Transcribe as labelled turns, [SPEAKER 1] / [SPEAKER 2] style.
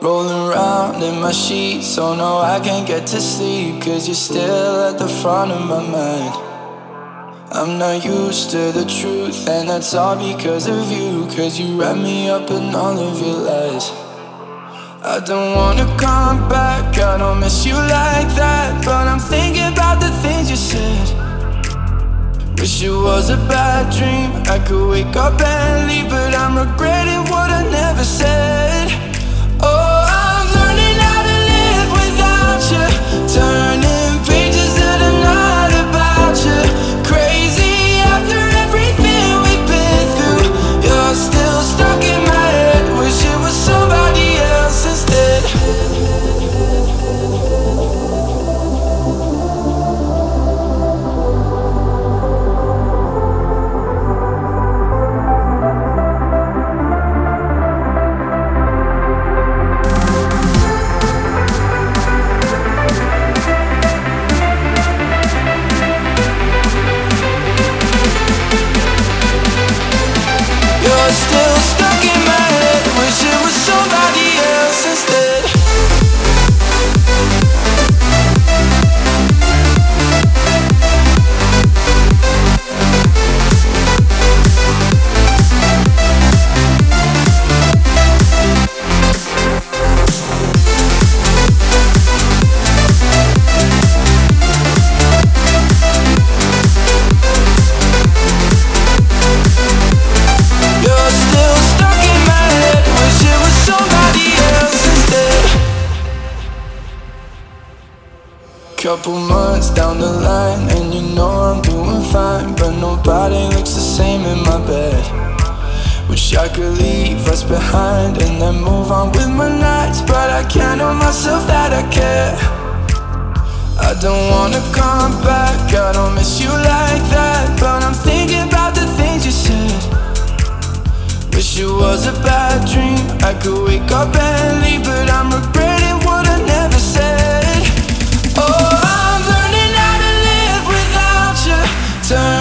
[SPEAKER 1] Rolling around in my sheets, oh no, I can't get to sleep. Cause you're still at the front of my mind. I'm not used to the truth, and that's all because of you. Cause you wrap me up in all of your lies. I don't wanna come back, I don't miss you like that. But I'm thinking about the things you said. Wish it was a bad dream. I could wake up and still stuck in Couple months down the line, and you know I'm doing fine. But nobody looks the same in my bed. Wish I could leave us behind and then move on with my nights. But I can't tell myself that I care. I don't wanna come back, I don't miss you like that. But I'm thinking about the things you said. Wish it was a bad dream. I could wake up and leave, but I'm regretting. turn